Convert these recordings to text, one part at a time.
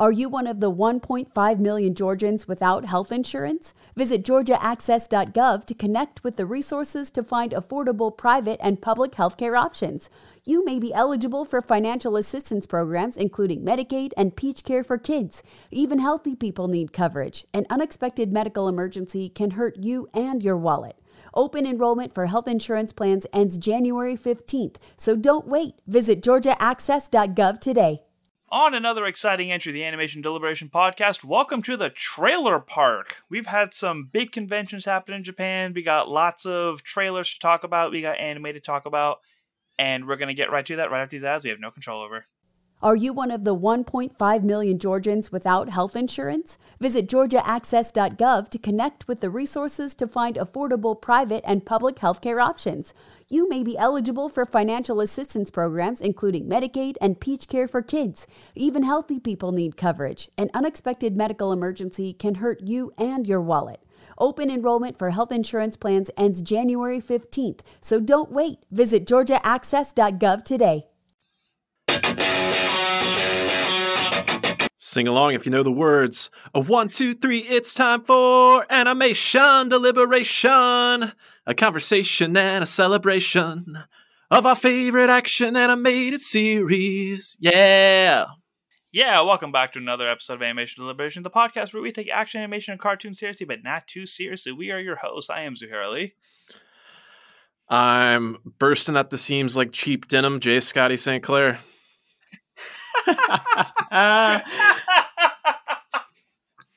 Are you one of the 1.5 million Georgians without health insurance? Visit georgiaaccess.gov to connect with the resources to find affordable private and public healthcare options. You may be eligible for financial assistance programs including Medicaid and Peach Care for Kids. Even healthy people need coverage. An unexpected medical emergency can hurt you and your wallet. Open enrollment for health insurance plans ends January 15th, so don't wait. Visit georgiaaccess.gov today. On another exciting entry the Animation Deliberation Podcast, welcome to the trailer park. We've had some big conventions happen in Japan. We got lots of trailers to talk about. We got anime to talk about. And we're going to get right to that right after these ads we have no control over. Are you one of the 1.5 million Georgians without health insurance? Visit georgiaaccess.gov to connect with the resources to find affordable private and public healthcare options. You may be eligible for financial assistance programs including Medicaid and Peach Care for Kids. Even healthy people need coverage. An unexpected medical emergency can hurt you and your wallet. Open enrollment for health insurance plans ends January 15th, so don't wait. Visit georgiaaccess.gov today. Sing along if you know the words. A one, two, three, it's time for animation deliberation. A conversation and a celebration of our favorite action animated series. Yeah. Yeah, welcome back to another episode of Animation Deliberation, the podcast where we take action animation and cartoons seriously, but not too seriously. We are your hosts. I am Zuhair Ali. I'm bursting at the seams like cheap denim, J. Scotty St. Clair.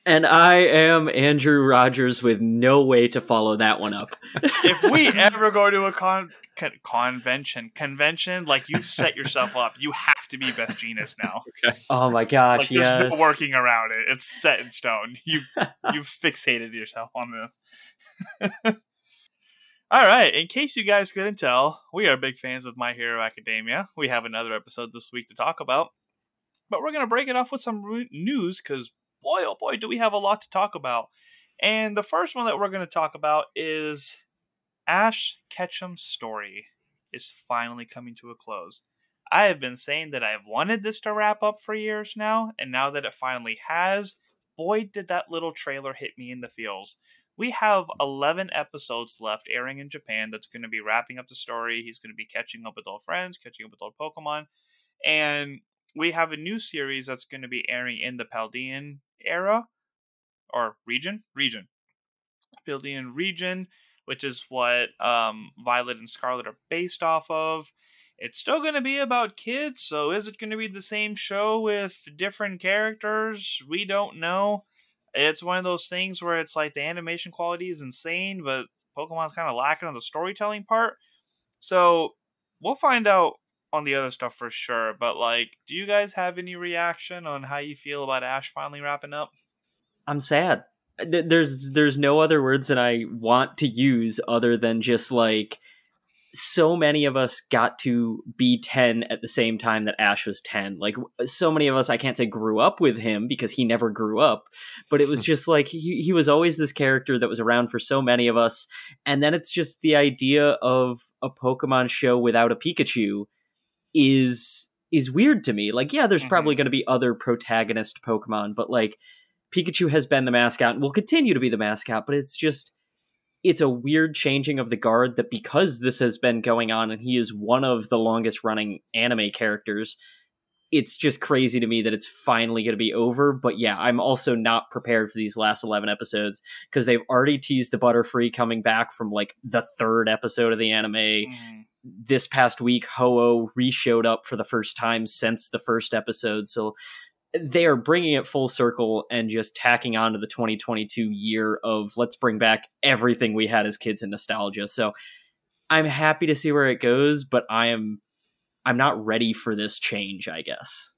And I am Andrew Rogers with no way to follow that one up. if we ever go to a con, con convention, convention, like you set yourself up, you have to be Best Jeanist now. Okay. Oh my gosh, Like there's yes. no working around it. It's set in stone. You've you've fixated yourself on this. All right. In case you guys couldn't tell, we are big fans of My Hero Academia. We have another episode this week to talk about, but we're gonna break it off with some news because boy, oh boy, do we have a lot to talk about. And the first one that we're going to talk about is Ash Ketchum's story is finally coming to a close. I have been saying that I've wanted this to wrap up for years now, and now that it finally has, boy, did that little trailer hit me in the feels. We have 11 episodes left airing in Japan that's going to be wrapping up the story. He's going to be catching up with old friends, catching up with old Pokemon, and we have a new series that's going to be airing in the Paldean era or region region Paldean region which is what um, Violet and Scarlet are based off of. It's still going to be about kids, so is it going to be the same show with different characters? We don't know. It's one of those things where it's like the animation quality is insane, but Pokemon's kind of lacking on the storytelling part. So we'll find out on the other stuff for sure. But like, do you guys have any reaction on how you feel about Ash finally wrapping up? I'm sad. Uh, there's there's no other words that I want to use other than just like so many of us got to be 10 at the same time that Ash was 10. Like so many of us I can't say grew up with him because he never grew up, but it was just like he he was always this character that was around for so many of us and then it's just the idea of a Pokemon show without a Pikachu is is weird to me. Like yeah, there's Mhm. probably going to be other protagonist Pokemon, but like Pikachu has been the mascot and will continue to be the mascot, but it's just it's a weird changing of the guard that because this has been going on and he is one of the longest running anime characters, it's just crazy to me that it's finally going to be over. But yeah, I'm also not prepared for these last 11 episodes because they've already teased the Butterfree coming back from like the third episode of the anime Mhm. This past week ho-oh re-showed up for the first time since the first episode. So they are bringing it full circle and just tacking on to the 2022 year of let's bring back everything we had as kids in nostalgia. So i'm happy to see where it goes but i am i'm not ready for this change i guess.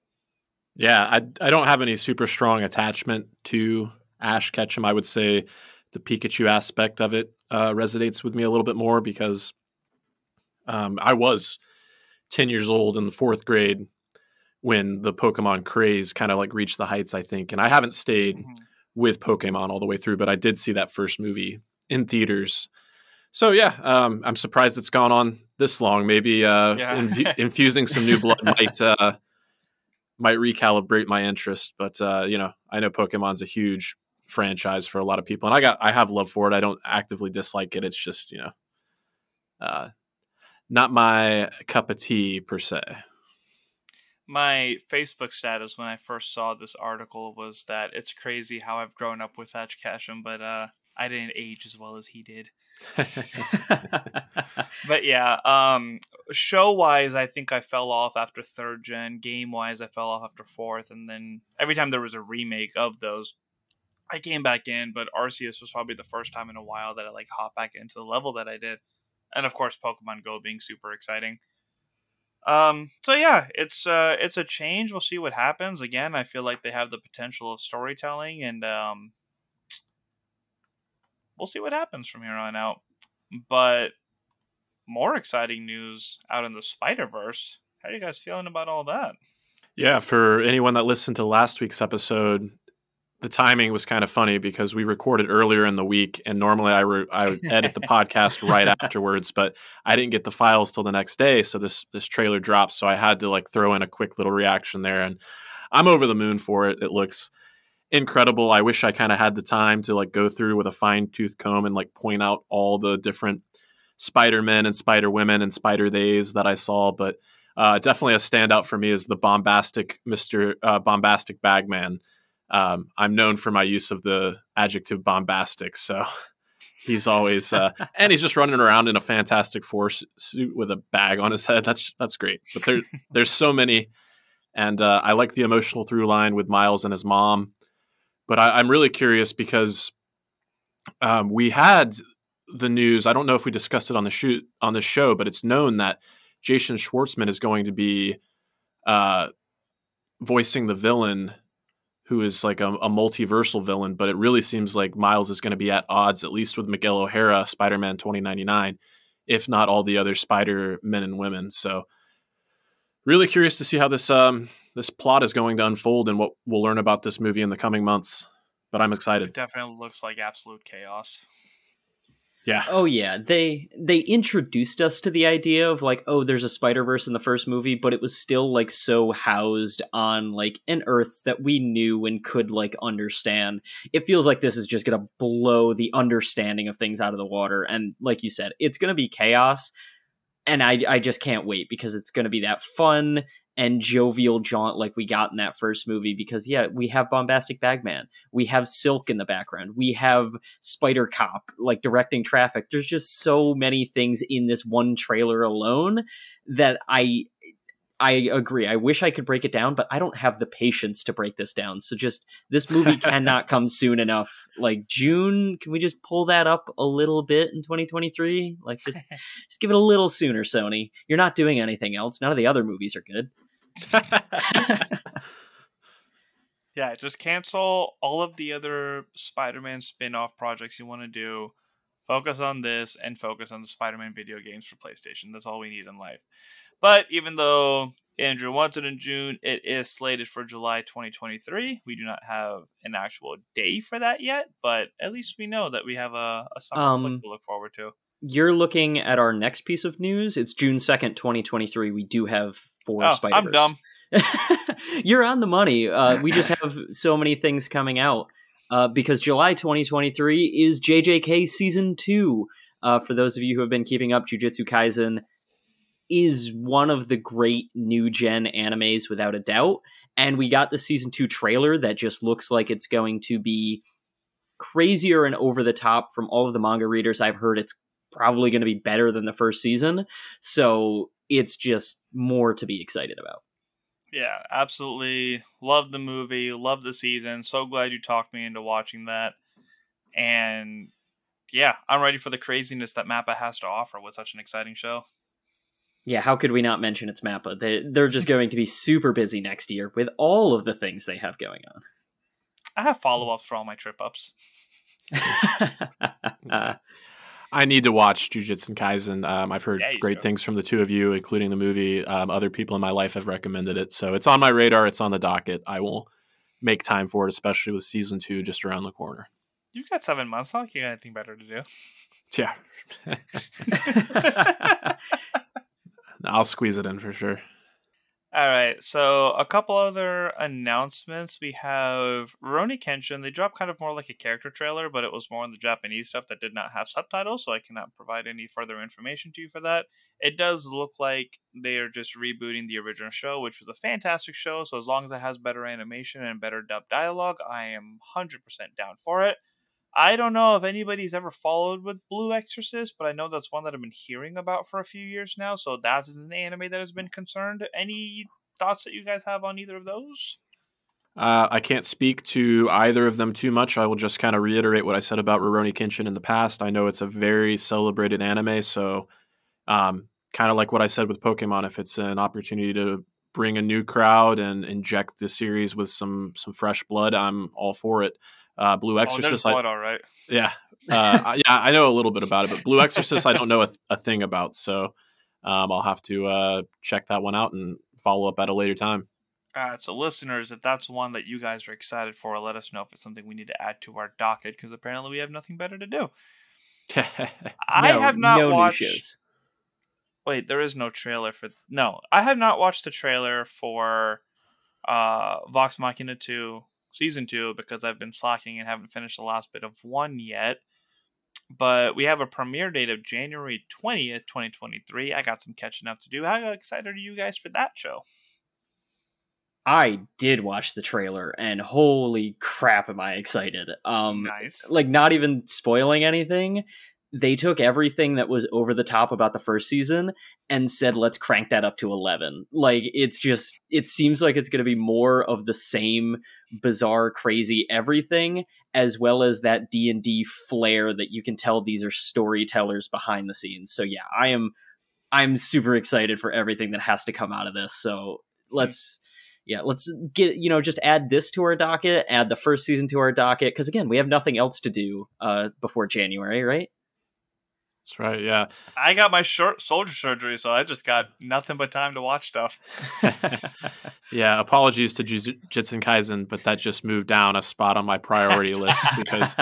Yeah, I I don't have any super strong attachment to Ash Ketchum. I would say the Pikachu aspect of it uh, resonates with me a little bit more because um, I was ten years old in the fourth grade when the Pokemon craze kind of like reached the heights. I think, and I haven't stayed Mhm. with Pokemon all the way through, but I did see that first movie in theaters. So yeah, um, I'm surprised it's gone on this long. Maybe uh, Yeah. infu- infusing some new blood might uh, might recalibrate my interest. But uh, you know, I know Pokemon's a huge franchise for a lot of people, and I got I have love for it. I don't actively dislike it. It's just you know, uh, not my cup of tea per se. My Facebook status when I first saw this article was that it's crazy how I've grown up with Ash Ketchum, but uh, I didn't age as well as he did. but yeah, um, show wise, I think I fell off after third gen. Game wise, I fell off after fourth, and then every time there was a remake of those, I came back in. But Arceus was probably the first time in a while that I like hopped back into the level that I did, and of course, Pokemon Go being super exciting. Um, so yeah, it's uh, it's a change. We'll see what happens. Again, I feel like they have the potential of storytelling, and um, we'll see what happens from here on out. But more exciting news out in the Spider Verse. How are you guys feeling about all that? Yeah, for anyone that listened to last week's episode, the timing was kind of funny because we recorded earlier in the week, and normally I re- I would edit the podcast right afterwards, but I didn't get the files till the next day, so this this trailer dropped, so I had to like throw in a quick little reaction there, and I'm over the moon for it. It looks incredible. I wish I kind of had the time to like go through with a fine tooth comb and like point out all the different Spider Men and Spider Women and Spider Theys that I saw, but uh, definitely a standout for me is the bombastic Mister uh, Bombastic Bagman. Um, I'm known for my use of the adjective bombastic, so he's always uh, and he's just running around in a Fantastic Four suit with a bag on his head. That's that's great. But there's there's so many, and uh, I like the emotional through line with Miles and his mom. But I, am really curious because um, we had the news. I don't know if we discussed it on the shoot on the show, but it's known that Jason Schwartzman is going to be uh, voicing the villain, who is like a, a, multiversal villain. But it really seems like Miles is going to be at odds, at least with Miguel O'Hara, Spider Man 2099, if not all the other Spider men and women. So, really curious to see how this um, this plot is going to unfold and what we'll learn about this movie in the coming months. But I'm excited. It definitely looks like absolute chaos. Yeah. Oh yeah, they they introduced us to the idea of like, oh, there's a Spider Verse in the first movie, but it was still like so housed on like an Earth that we knew and could like understand. It feels like this is just gonna blow the understanding of things out of the water, and like you said, it's gonna be chaos. And I I just can't wait because it's gonna be that fun and jovial jaunt like we got in that first movie because yeah we have bombastic bagman we have silk in the background we have spider cop like directing traffic there's just so many things in this one trailer alone that i I agree. I wish I could break it down, but I don't have the patience to break this down. So just this movie cannot come soon enough. Like June, can we just pull that up a little bit in 2023? Like just just give it a little sooner, Sony. You're not doing anything else. None of the other movies are good. Yeah, just cancel all of the other Spider-Man spin-off projects you want to do. Focus on this and focus on the Spider-Man video games for PlayStation. That's all we need in life. But even though Andrew wants it in June, it is slated for July 2023. We do not have an actual day for that yet, but at least we know that we have a, a summer um, flick to look forward to. You're looking at our next piece of news. It's June 2nd, 2023. We do have for oh, Spider I'm dumb. You're on the money. Uh, we just have so many things coming out uh, because July 2023 is JJK season two. Uh, for those of you who have been keeping up, Jujutsu Kaisen is one of the great new gen animes without a doubt. And we got the season two trailer that just looks like it's going to be crazier and over the top from all of the manga readers I've heard. It's probably going to be better than the first season. So it's just more to be excited about. Yeah, absolutely. Love the movie, love the season. So glad you talked me into watching that. And yeah, I'm ready for the craziness that Mappa has to offer with such an exciting show. Yeah, how could we not mention it's Mappa? They, they're just going to be super busy next year with all of the things they have going on. I have follow ups for all my trip ups. I need to watch Jujutsu Kaisen. Um, I've heard great things from the two of you, including the movie. Um, other people in my life have recommended it, so it's on my radar. It's on the docket. I will make time for it, especially with season two just around the corner. You've got seven months. Not like you got anything better to do. Yeah. I'll squeeze it in for sure. All right, so a couple other announcements. We have Rurouni Kenshin. They dropped kind of more like a character trailer, but it was more on the Japanese stuff that did not have subtitles, so I cannot provide any further information to you for that. It does look like they are just rebooting the original show, which was a fantastic show. So as long as it has better animation and better dub dialogue, I am 100% down for it. I don't know if anybody's ever followed with Blue Exorcist, but I know that's one that I've been hearing about for a few years now. So that is an anime that has been concerned. Any thoughts that you guys have on either of those? Uh, I can't speak to either of them too much. I will just kind of reiterate what I said about Rurouni Kenshin in the past. I know it's a very celebrated anime, so um, kind of like what I said with Pokemon, if it's an opportunity to bring a new crowd and inject the series with some some fresh blood, I'm all for it. Uh, Blue Exorcist. Oh, blood, I, all right. Yeah, uh, yeah, I know a little bit about it, but Blue Exorcist, I don't know a, a thing about, so um, I'll have to uh, check that one out and follow up at a later time. Uh, so, listeners, if that's one that you guys are excited for, let us know if it's something we need to add to our docket because apparently we have nothing better to do. I No- have not no watched. shows. Wait, there is no trailer for. No, I have not watched the trailer for uh, Vox Machina 2 Season 2 because I've been slacking and haven't finished the last bit of 1 yet. But we have a premiere date of January 20th, 2023. I got some catching up to do. How excited are you guys for that show? I did watch the trailer, and holy crap, am I excited! Um, nice. like not even spoiling anything they took everything that was over the top about the first season and said let's crank that up to 11 like it's just it seems like it's going to be more of the same bizarre crazy everything as well as that d&d flair that you can tell these are storytellers behind the scenes. So yeah i am i'm super excited for everything that has to come out of this. So let's yeah, let's get you know just add this to our docket, add the first season to our docket because again, we have nothing else to do uh, before January, right? That's right. Yeah. I got my short soldier surgery, so I just got nothing but time to watch stuff. yeah. Apologies to Jujutsu Kaisen, but that just moved down a spot on my priority list because,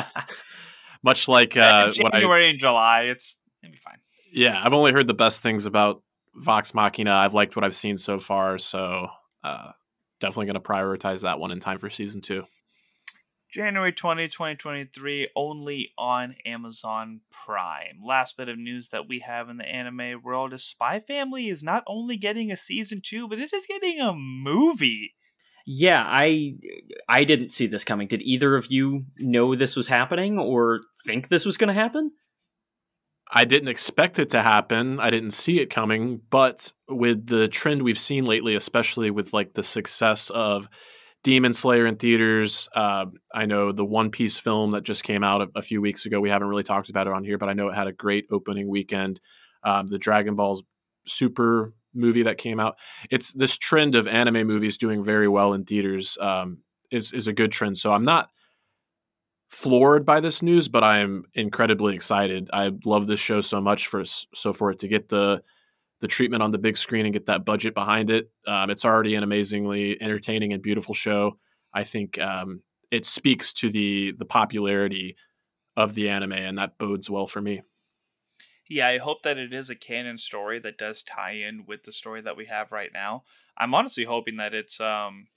much like uh, January I, and July, it's it'll be fine. Yeah, I've only heard the best things about Vox Machina. I've liked what I've seen so far, so uh, definitely going to prioritize that one in time for season two. January 20, 2023, only on Amazon Prime. Last bit of news that we have in the anime world is Spy Family is not only getting a season two, but it is getting a movie. Yeah, I I didn't see this coming. Did either of you know this was happening or think this was going to happen? I didn't expect it to happen. I didn't see it coming, but with the trend we've seen lately, especially with like the success of Demon Slayer in theaters. Uh, I know the One Piece film that just came out a, a, few weeks ago. We haven't really talked about it on here, but I know it had a great opening weekend. Um, the Dragon Ball Super movie that came out. It's this trend of anime movies doing very well in theaters um, is is a good trend. So I'm not floored by this news, but I am incredibly excited. I love this show so much for so for it to get the the treatment on the big screen and get that budget behind it. Um, it's already an amazingly entertaining and beautiful show. I think um, it speaks to the the popularity of the anime, and that bodes well for me. Yeah, I hope that it is a canon story that does tie in with the story that we have right now. I'm honestly hoping that it's um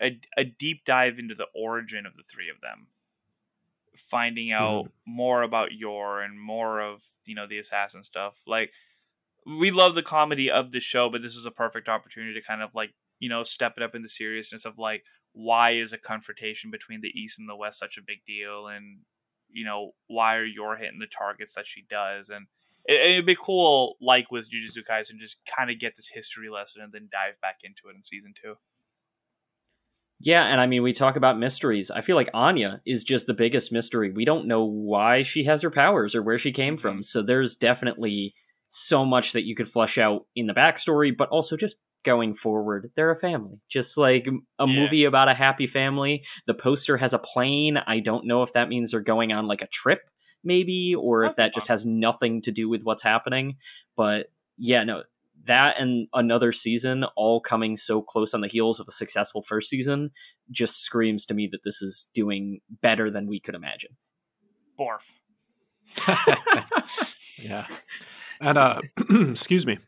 a, a deep dive into the origin of the three of them finding out mm. more about Yor and more of you know the assassin stuff like we love the comedy of the show, but this is a perfect opportunity to kind of like you know step it up in the seriousness of like why is a confrontation between the east and the west such a big deal, and you know why are Yor hitting the targets that she does, and it, would be cool like with Jujutsu Kaisen just kind of get this history lesson and then dive back into it in season two. Yeah, and I mean, we talk about mysteries. I feel like Anya is just the biggest mystery. We don't know why she has her powers or where she came from. Mm-hmm. So there's definitely so much that you could flesh out in the backstory, but also just going forward. They're a family, just like a yeah. movie about a happy family. The poster has a plane. I don't know if that means they're going on like a trip, maybe, or if that just has nothing to do with what's happening. But yeah, no, that and another season all coming so close on the heels of a successful first season just screams to me that this is doing better than we could imagine. Borf. yeah. And uh excuse me.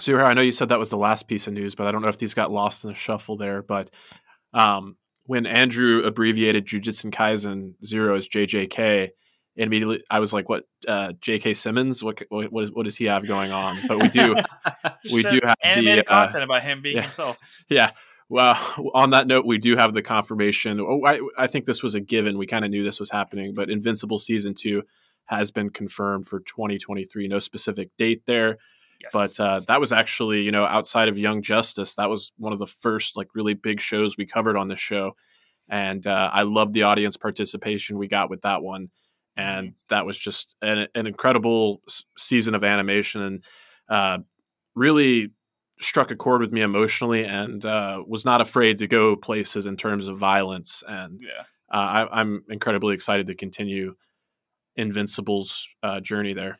So I know you said that was the last piece of news, but I don't know if these got lost in the shuffle there. But um, when Andrew abbreviated Jujutsu Kaisen Zero as JJK, and immediately I was like, "What? Uh, J.K. Simmons? What, what? What does he have going on?" But we do, we do have animated the, uh, content about him being yeah. himself. Yeah. Well, on that note, we do have the confirmation. Oh, I, I think this was a given. We kind of knew this was happening, but Invincible season two has been confirmed for 2023. No specific date there, Yes. but uh, that was actually, you know, outside of Young Justice, that was one of the first like really big shows we covered on this show, and uh, I loved the audience participation we got with that one, and that was just an, an incredible season of animation and uh, really struck a chord with me emotionally and uh, was not afraid to go places in terms of violence and yeah. uh, I, I'm incredibly excited to continue Invincible's uh, journey there.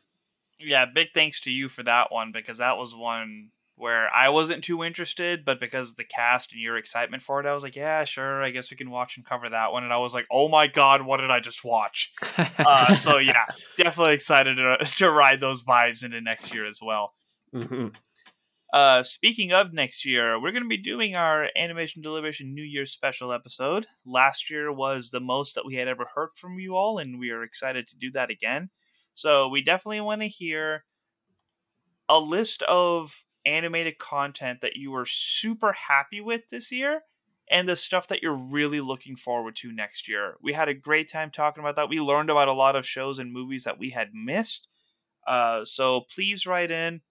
Yeah, big thanks to you for that one because that was one where I wasn't too interested, but because of the cast and your excitement for it, I was like, yeah, sure, I guess we can watch and cover that one. And I was like, oh my god, what did I just watch? Uh, so yeah, definitely excited to, to ride those vibes into next year as well. Mhm. Uh, speaking of next year, we're going to be doing our Animation Deliberation New Year's special episode. Last year was the most that we had ever heard from you all, and we are excited to do that again. So we definitely want to hear a list of animated content that you were super happy with this year and the stuff that you're really looking forward to next year. We had a great time talking about that. We learned about a lot of shows and movies that we had missed. Uh, so please write in,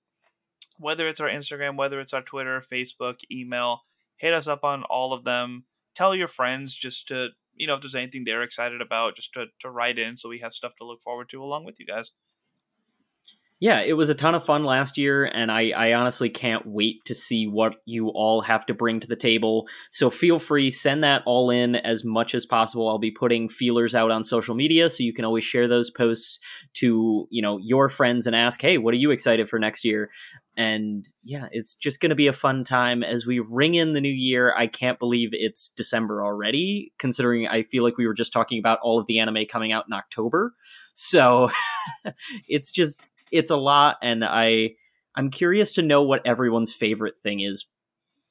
whether it's our Instagram, whether it's our Twitter, Facebook, email, hit us up on all of them. Tell your friends just to, you know, if there's anything they're excited about, just to, to write in so we have stuff to look forward to along with you guys. Yeah, it was a ton of fun last year, and I, I honestly can't wait to see what you all have to bring to the table. So feel free, send that all in as much as possible. I'll be putting feelers out on social media, so you can always share those posts to you know your friends and ask, hey, what are you excited for next year? And yeah, it's just going to be a fun time as we ring in the new year. I can't believe it's December already, considering I feel like we were just talking about all of the anime coming out in October. So it's just it's a lot and I I'm curious to know what everyone's favorite thing is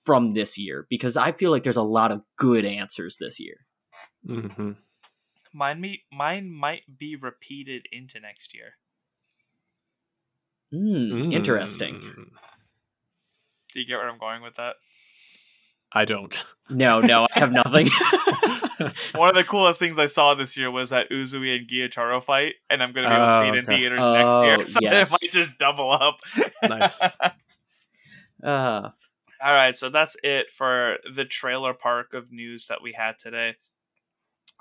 from this year because I feel like there's a lot of good answers this year. Mm-hmm. Mine me mine might be repeated into next year. Mm, Interesting. Mm. Do you get where I'm going with that? I don't. No, no, I have nothing. One of the coolest things I saw this year was that Uzui and Gyutaro fight, and I'm going to be able to see Oh, it in okay. theaters Oh, next year. So yes. it might just double up. Nice. uh, All right, so that's it for the trailer park of news that we had today.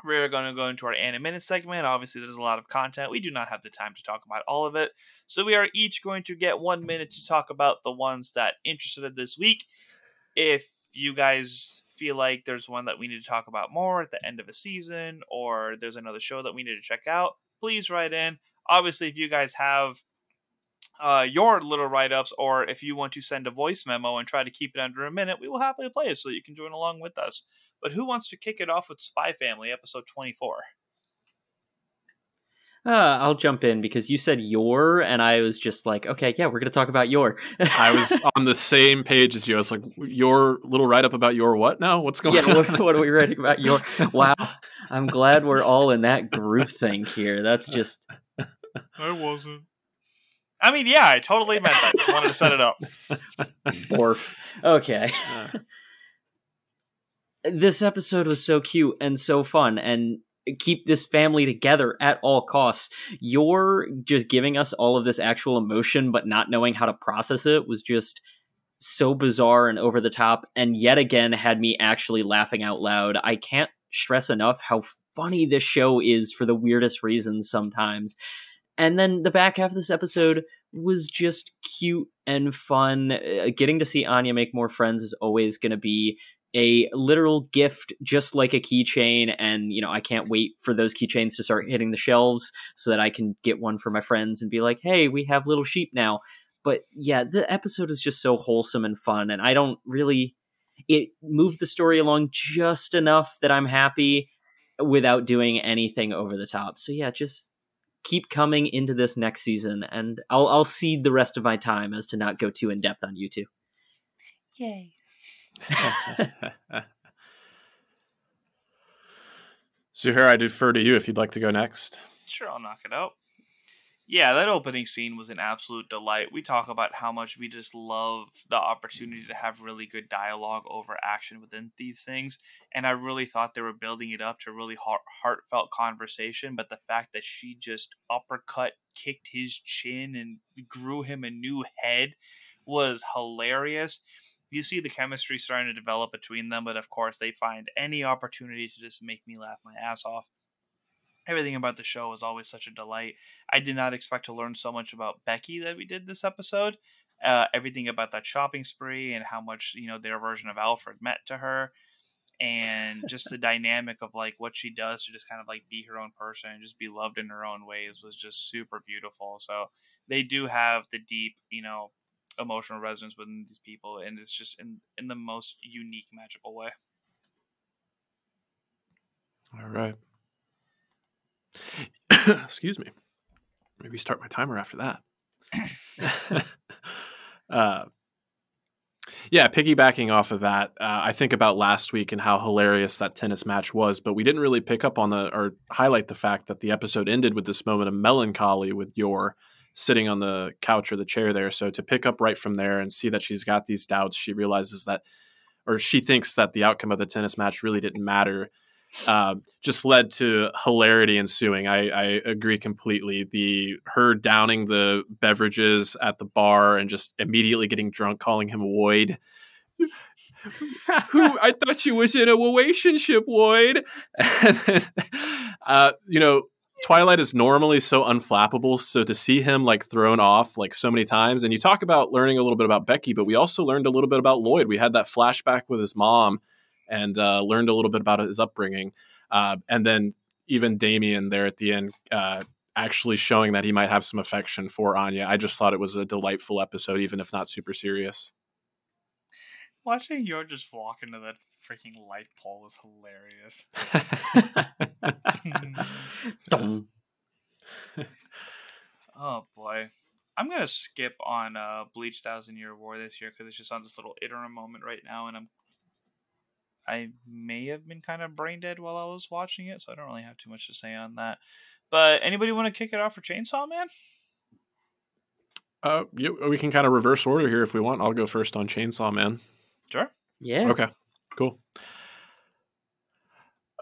We're going to go into our animated segment. Obviously, there's a lot of content. We do not have the time to talk about all of it. So, we are each going to get one minute to talk about the ones that interested us this week. If you guys feel like there's one that we need to talk about more at the end of a season, or there's another show that we need to check out, please write in. Obviously, if you guys have uh, your little write ups, or if you want to send a voice memo and try to keep it under a minute, we will happily play it so that you can join along with us. But who wants to kick it off with Spy Family, episode 24? Uh, I'll jump in because you said your, and I was just like, okay, yeah, we're going to talk about your. I was on the same page as you. I was like, your little write up about your what now? What's going yeah, on? what, what are we writing about your? Wow, I'm glad we're all in that group thing here. That's just I wasn't. I mean, yeah, I totally meant that. Just wanted to set it up. Borf. Okay. Uh, This episode was so cute and so fun and keep this family together at all costs. You're just giving us all of this actual emotion but not knowing how to process it was just so bizarre and over the top and yet again had me actually laughing out loud. I can't stress enough how funny this show is for the weirdest reasons sometimes. And then the back half of this episode was just cute and fun. Uh, getting to see Anya make more friends is always going to be a literal gift, just like a keychain. And, you know, I can't wait for those keychains to start hitting the shelves so that I can get one for my friends and be like, hey, we have little sheep now. But yeah, the episode is just so wholesome and fun. And I don't really, it moved the story along just enough that I'm happy without doing anything over the top. So yeah, just keep coming into this next season, and I'll I'll cede the rest of my time as to not go too in depth on you two. Yay. Zuhair, I defer to you if you'd like to go next. Sure, I'll knock it out. Yeah, that opening scene was an absolute delight. We talk about how much we just love the opportunity to have really good dialogue over action within these things. And I really thought they were building it up to really heart- heartfelt conversation. But the fact that she just uppercut, kicked his chin, and grew him a new head was hilarious. You see the chemistry starting to develop between them, but of course, they find any opportunity to just make me laugh my ass off everything about the show was always such a delight. I did not expect to learn so much about Becky that we did this episode. Uh, everything about that shopping spree and how much you know their version of Alfred meant to her, and just the dynamic of like what she does to just kind of like be her own person and just be loved in her own ways was just super beautiful. So they do have the deep, you know, emotional resonance within these people, and it's just in in the most unique, magical way. All right. Excuse me. Maybe start my timer after that. uh, yeah, piggybacking off of that, uh, I think about last week and how hilarious that tennis match was, but we didn't really pick up on the or highlight the fact that the episode ended with this moment of melancholy with Yor sitting on the couch or the chair there. So to pick up right from there and see that she's got these doubts, she realizes that, or she thinks that the outcome of the tennis match really didn't matter uh, just led to hilarity ensuing. I, I agree completely. The her downing the beverages at the bar and just immediately getting drunk, calling him Woid. Who I thought you was in a relationship, Woid. uh, you know, Twilight is normally so unflappable, so to see him like thrown off like so many times, and you talk about learning a little bit about Becky, but we also learned a little bit about Loid. We had that flashback with his mom and uh, learned a little bit about his upbringing. Uh, and then even Damian there at the end, uh, actually showing that he might have some affection for Anya. I just thought it was a delightful episode, even if not super serious. Watching Yor just walk into that freaking light pole was hilarious. oh boy. I'm gonna skip on uh, Bleach Thousand Year War this year because it's just on this little interim moment right now, and I'm I may have been kind of brain dead while I was watching it, so I don't really have too much to say on that. But anybody want to kick it off for Chainsaw Man? Uh, yeah, we can kind of reverse order here if we want. I'll go first on Chainsaw Man. Sure. Yeah. Okay. Cool.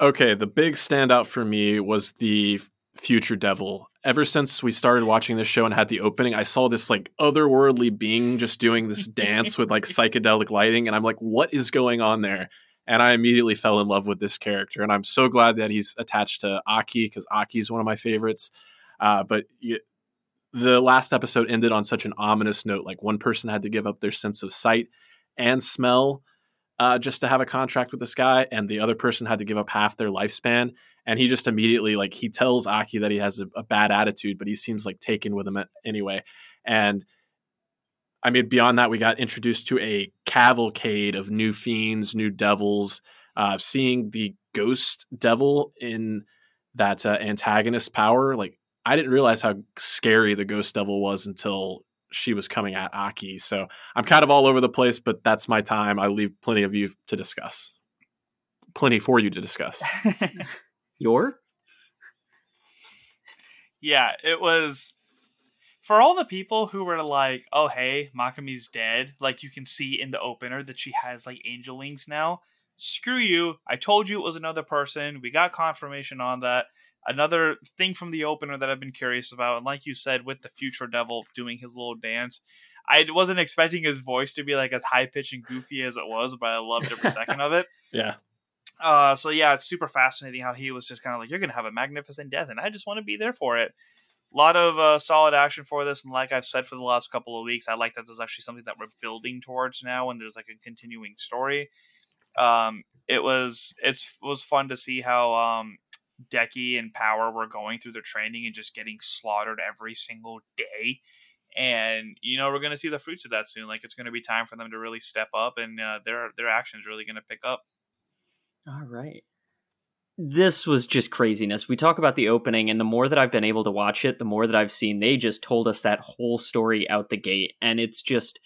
Okay, the big standout for me was the future devil. Ever since we started watching this show and had the opening, I saw this like otherworldly being just doing this dance with like psychedelic lighting, and I'm like, what is going on there? and I immediately fell in love with this character. And I'm so glad that he's attached to Aki because Aki is one of my favorites. Uh, but the last episode ended on such an ominous note. Like one person had to give up their sense of sight and smell uh, just to have a contract with this guy, and the other person had to give up half their lifespan. And he just immediately like he tells Aki that he has a, a bad attitude, but he seems like taken with him anyway. And I mean, beyond that, we got introduced to a cavalcade of new fiends, new devils. Uh, seeing the ghost devil in that uh, antagonist power, like I didn't realize how scary the ghost devil was until she was coming at Aki. So I'm kind of all over the place, but that's my time. I leave plenty of you to discuss. Plenty for you to discuss. Your? Yeah, it was for all the people who were like, "Oh hey, Makima's dead," like you can see in the opener that she has like angel wings now. Screw you! I told you it was another person. We got confirmation on that. Another thing from the opener that I've been curious about, and like you said, with the future devil doing his little dance, I wasn't expecting his voice to be like as high pitched and goofy as it was, but I loved every second of it. Yeah. Uh, so yeah, it's super fascinating how he was just kind of like, "You're gonna have a magnificent death," and I just want to be there for it a lot of uh, solid action for this, and like I've said for the last couple of weeks, I like that there's actually something that we're building towards now, and there's like a continuing story. Um, it was it was fun to see how um, Denji and Power were going through their training and just getting slaughtered every single day. And you know we're going to see the fruits of that soon. Like it's going to be time for them to really step up, and uh, their their actions really going to pick up. All right. this was just craziness. We talk about the opening, and the more that I've been able to watch it, the more that I've seen, they just told us that whole story out the gate. And it's just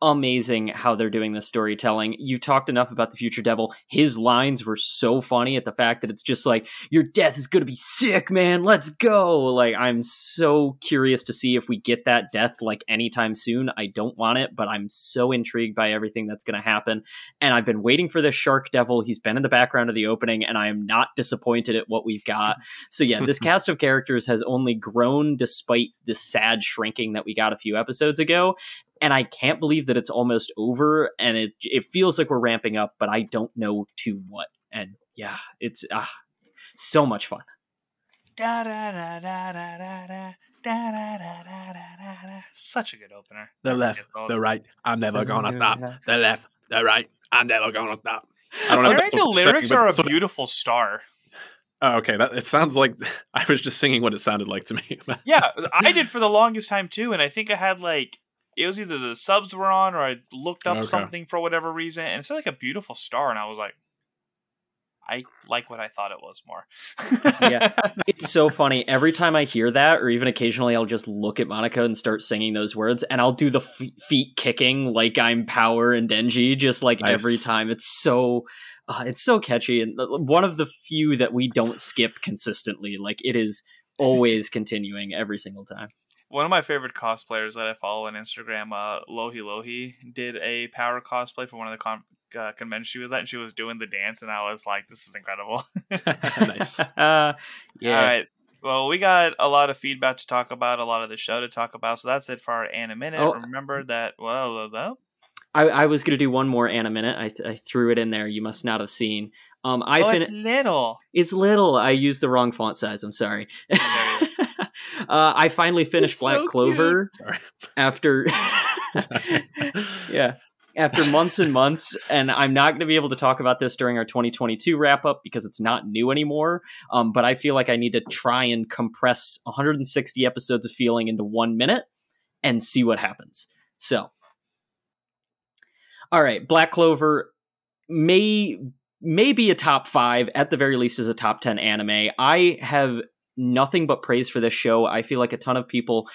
amazing how they're doing the storytelling. You've talked enough about the future devil. His lines were so funny at the fact that it's just like, your death is going to be sick, man. Let's go. Like, I'm so curious to see if we get that death like anytime soon. I don't want it, but I'm so intrigued by everything that's going to happen. And I've been waiting for this shark devil. He's been in the background of the opening, and I am not disappointed at what we've got. So, yeah, this cast of characters has only grown despite the sad shrinking that we got a few episodes ago and I can't believe that it's almost over and it it feels like we're ramping up, but I don't know to what. And yeah, it's ah, so much fun. Such a good opener. The left, the right, I'm never gonna stop. The left, the right, I'm never gonna stop. I don't know. I if think the what you're saying, lyrics but are a that's what- beautiful star. Oh, okay. That it sounds like I was just singing what it sounded like to me. Yeah, I did for the longest time too, and I think I had like it was either the subs were on or I looked up Okay. something for whatever reason, and it's like a beautiful star, and I was like, I like what I thought it was more. Yeah. It's so funny. Every time I hear that, or even occasionally, I'll just look at Monica and start singing those words, and I'll do the f- feet kicking like I'm Power and Denji, just like Nice. every time. It's so. Uh, it's so catchy and one of the few that we don't skip consistently like it is always continuing every single time One of my favorite cosplayers that I follow on Instagram, uh, Lohi Lohi, did a power cosplay for one of the con- uh, conventions she was at, and she was doing the dance, and I was like, "This is incredible." nice. uh yeah All right. Well, we got a lot of feedback to talk about, a lot of the show to talk about. So that's it for our Anna Minute. Oh. Remember that, well, well, well, I, I was going to do one more Anna minute. I, th- I threw it in there. You must not have seen. Um, I oh, fin- it's little. It's little. I used the wrong font size. I'm sorry. There uh, I finally finished It's Black so Clover Sorry. after, yeah, after months and months, and I'm not going to be able to talk about this during our 2022 wrap up because it's not new anymore. Um, but I feel like I need to try and compress 160 episodes of feeling into one minute and see what happens. So, all right, Black Clover may may be a top five at the very least as a top 10 anime i have nothing but praise for this show. I feel like a ton of people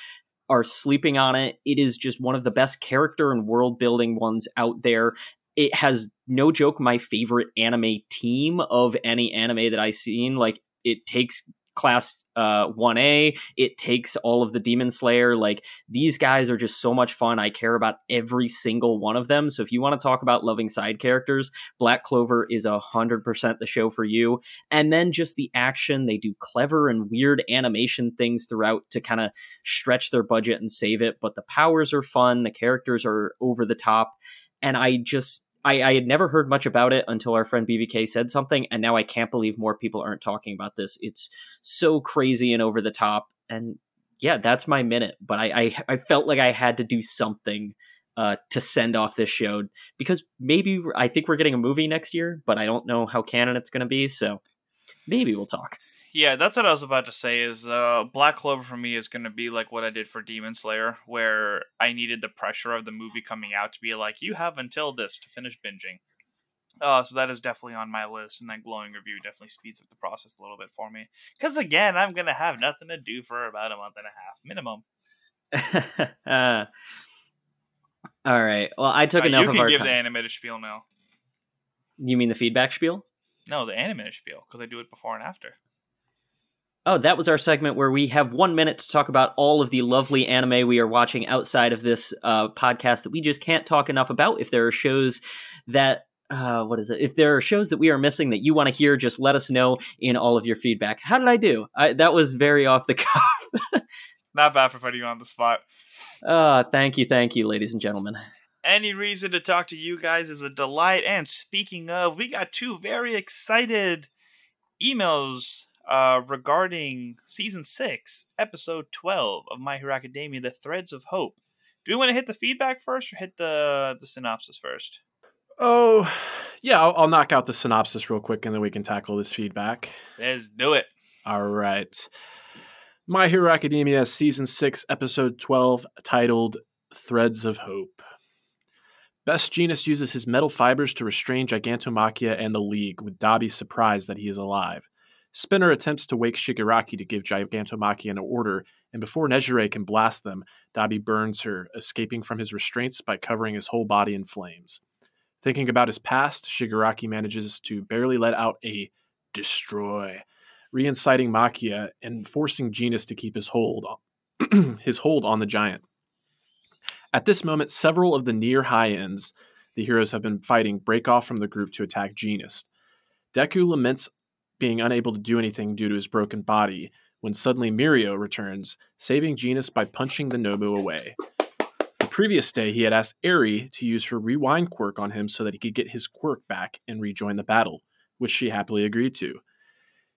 are sleeping on it. It is just one of the best character and world building ones out there. It has no joke my favorite anime team of any anime that i've seen. Like it takes class uh 1a it takes all of the demon slayer like these guys are just so much fun i care about every single one of them so if you want to talk about loving side characters Black Clover is a hundred percent the show for you. And then just the action, they do clever and weird animation things throughout to kind of stretch their budget and save it. But the powers are fun, the characters are over the top, and I just I, I had never heard much about it until our friend BBK said something, and now I can't believe more people aren't talking about this. It's so crazy and over the top, and yeah, that's my minute. But I I, I felt like I had to do something uh, to send off this show because maybe I think we're getting a movie next year, but I don't know how canon it's going to be. So maybe we'll talk. Yeah, that's what I was about to say. Is uh, Black Clover for me is going to be like what I did for Demon Slayer, where I needed the pressure of the movie coming out to be like, you have until this to finish binging. Uh, so that is definitely on my list, and that glowing review definitely speeds up the process a little bit for me. Because again, I'm gonna have nothing to do for about a month and a half minimum. uh, all right. Well, I took Uh, enough you of can our give time. the animated spiel now. You mean the feedback spiel? No, the animated spiel because I do it before and after. Oh, that was our segment where we have one minute to talk about all of the lovely anime we are watching outside of this uh, podcast that we just can't talk enough about. If there are shows that, uh, what is it? If there are shows that we are missing that you want to hear, just let us know in all of your feedback. How did I do? I, that was very off the cuff. Not bad for putting you on the spot. uh, thank you, thank you, ladies and gentlemen. Any reason to talk to you guys is a delight. And speaking of, we got two very excited emails uh, regarding season six, episode twelve of My Hero Academia: The Threads of Hope. Do we want to hit the feedback first, or hit the the synopsis first? Oh, yeah. I'll, I'll knock out the synopsis real quick, and then we can tackle this feedback. Let's do it. All right. My Hero Academia Season 6, Episode 12, titled Threads of Hope. Best Jeanist uses his metal fibers to restrain Gigantomachia and the League, with Dabi surprised that he is alive. Spinner attempts to wake Shigaraki to give Gigantomachia an order, and before Nejire can blast them, Dabi burns her, escaping from his restraints by covering his whole body in flames. Thinking about his past, Shigaraki manages to barely let out a destroy, reinciting Machia and forcing Jeanist to keep his hold his hold on the giant. At this moment, several of the near high ends the heroes have been fighting break off from the group to attack Jeanist. Deku laments being unable to do anything due to his broken body when suddenly Mirio returns, saving Jeanist by punching the Nomu away. The previous day, he had asked Eri to use her rewind quirk on him so that he could get his quirk back and rejoin the battle, which she happily agreed to.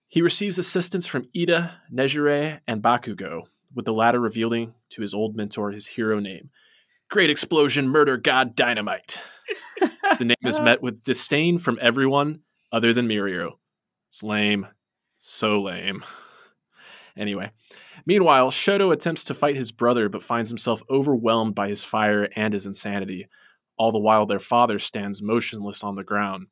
He receives assistance from Iida, Nejire, and Bakugo, with the latter revealing to his old mentor his hero name, Great explosion, murder god dynamite. the name is met with disdain from everyone other than Mirio. It's lame. So lame. Anyway, meanwhile, Shoto attempts to fight his brother but finds himself overwhelmed by his fire and his insanity, all the while their father stands motionless on the ground.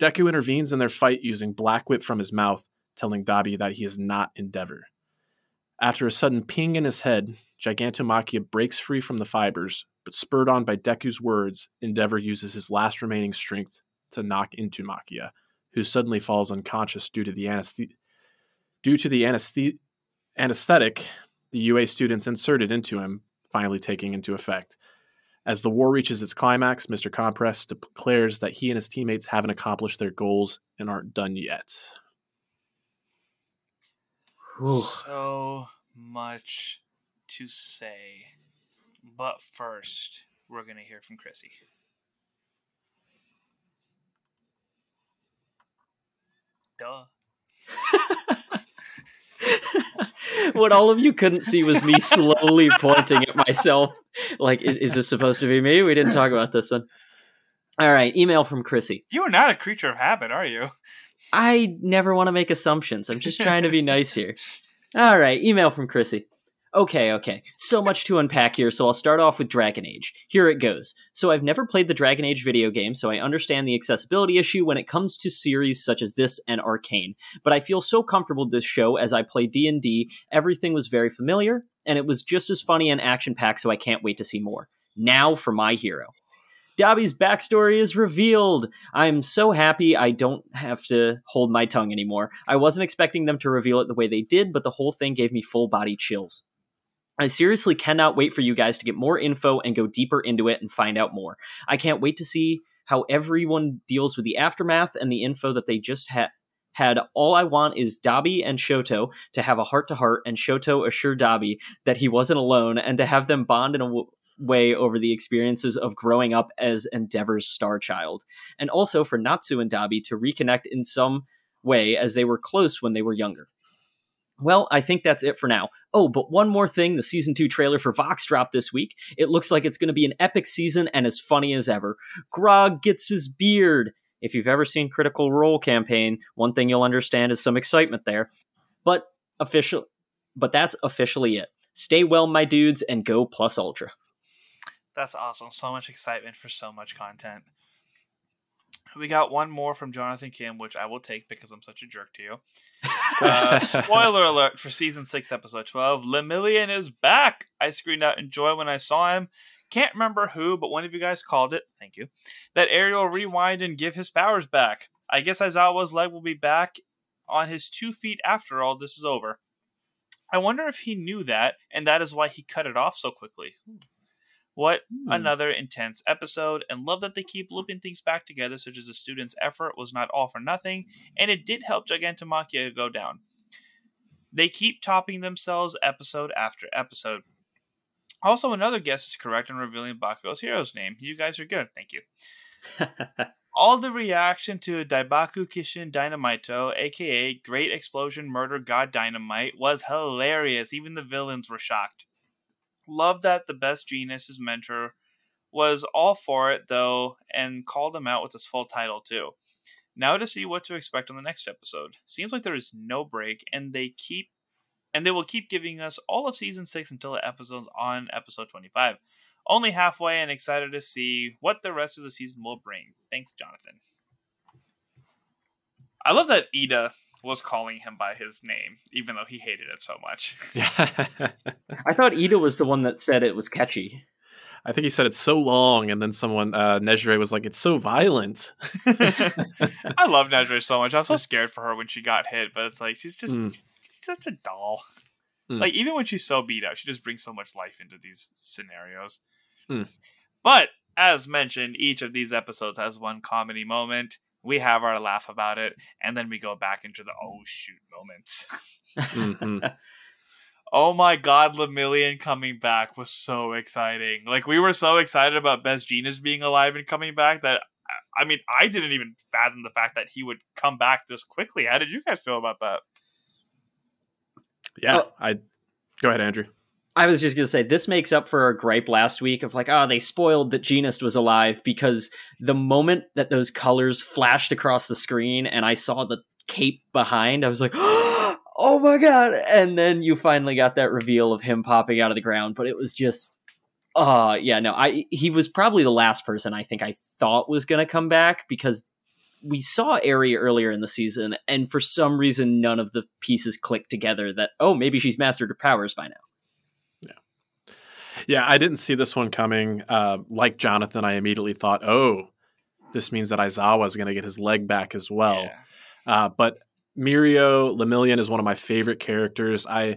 Deku intervenes in their fight using Black Whip from his mouth, telling Dabi that he is not Endeavor. After a sudden ping in his head, Gigantomachia breaks free from the fibers, but spurred on by Deku's words, Endeavor uses his last remaining strength to knock into Machia, who suddenly falls unconscious due to the anesthe- due to the anesthe- anesthetic the UA students inserted into him finally taking into effect. As the war reaches its climax, Mr. Compress declares that he and his teammates haven't accomplished their goals and aren't done yet. So much to say. But first, we're going to hear from Chrissy. Duh. what all of you couldn't see was me slowly pointing at myself. Like, is, is, this supposed to be me? We didn't talk about this one. All right, email from Chrissy. You are not a creature of habit, are you? I never want to make assumptions. I'm just trying to be nice here. All right, email from Chrissy. Okay, okay. So much to unpack here, so I'll start off with Dragon Age. Here it goes. So I've never played the Dragon Age video game, so I understand the accessibility issue when it comes to series such as this and Arcane. But I feel so comfortable with this show as I play D&D, everything was very familiar, and it was just as funny and action-packed, so I can't wait to see more. Now for my hero. Dabi's backstory is revealed. I'm so happy I don't have to hold my tongue anymore. I wasn't expecting them to reveal it the way they did, but the whole thing gave me full body chills. I seriously cannot wait for you guys to get more info and go deeper into it and find out more. I can't wait to see how everyone deals with the aftermath and the info that they just had had all I want is Dabi and Shoto to have a heart to heart and Shoto assure Dabi that he wasn't alone and to have them bond in a w- way over the experiences of growing up as Endeavor's star child. And also for Natsu and Dabi to reconnect in some way as they were close when they were younger. Well, I think that's it for now. Oh, but one more thing the season two trailer for Vox dropped this week. It looks like it's going to be an epic season and as funny as ever. Grog gets his beard. If you've ever seen Critical Role campaign, one thing you'll understand is some excitement there. But official but that's officially it. Stay well, my dudes, and go plus ultra. That's awesome. So much excitement for so much content. We got one more from Jonathan Kim, which I will take because I'm such a jerk to you. Uh, spoiler alert for season six, episode twelve. Lemillion is back. I screamed out in joy when I saw him. Can't remember who, but one of you guys called it. Thank you. That Ariel rewind and give his powers back. I guess Aizawa's leg will be back on his two feet after all this is over. I wonder if he knew that, and that is why he cut it off so quickly. What hmm. another intense episode, and love that they keep looping things back together, such as the students' effort was not all for nothing, and it did help Gigantomachia go down. They keep topping themselves episode after episode. Also, another guess is correct in revealing Bakugo's hero's name. You guys are good, thank you. all the reaction to Daibaku Kishin Dynamito, aka Great Explosion Murder God Dynamite, was hilarious. Even the villains were shocked. Love that the Best Jeanist, his mentor, was all for it though, and called him out with his full title too. Now to see what to expect on the next episode. Seems like there is no break, and they keep and they will keep giving us all of season six until the episode's on episode twenty-five. only halfway and excited to see what the rest of the season will bring. Thanks, Jonathan. I love that Iida was calling him by his name, even though he hated it so much. Yeah. I thought Iida was the one that said it was catchy. I think he said it's so long, and then someone, uh, Nejire was like, it's so violent. I love Nejire so much. I was so scared for her when she got hit, but it's like she's just Mm. she's such a doll. Mm. Like even when she's so beat up, she just brings so much life into these scenarios. Mm. But as mentioned, each of these episodes has one comedy moment. We have our laugh about it, and then we go back into the oh shoot moments. Mhm. Oh my god, Lemillion coming back was so exciting. Like we were so excited about Best Jeanist being alive and coming back that I mean, I didn't even fathom the fact that he would come back this quickly. How did you guys feel about that? Yeah, Oh. I go ahead, Andrew. I was just gonna say this makes up for our gripe last week of like, oh, they spoiled that Jeanist was alive because the moment that those colors flashed across the screen and I saw the cape behind, I was like, oh my god! And then you finally got that reveal of him popping out of the ground, but it was just, uh yeah, no, I he was probably the last person I think I thought was gonna come back because we saw Eri earlier in the season, and for some reason, none of the pieces clicked together. That oh, maybe she's mastered her powers by now. Yeah, I didn't see this one coming. Uh, like Jonathan, I immediately thought, oh, this means that Aizawa is going to get his leg back as well. Yeah. Uh, but Mirio Lemillion is one of my favorite characters. I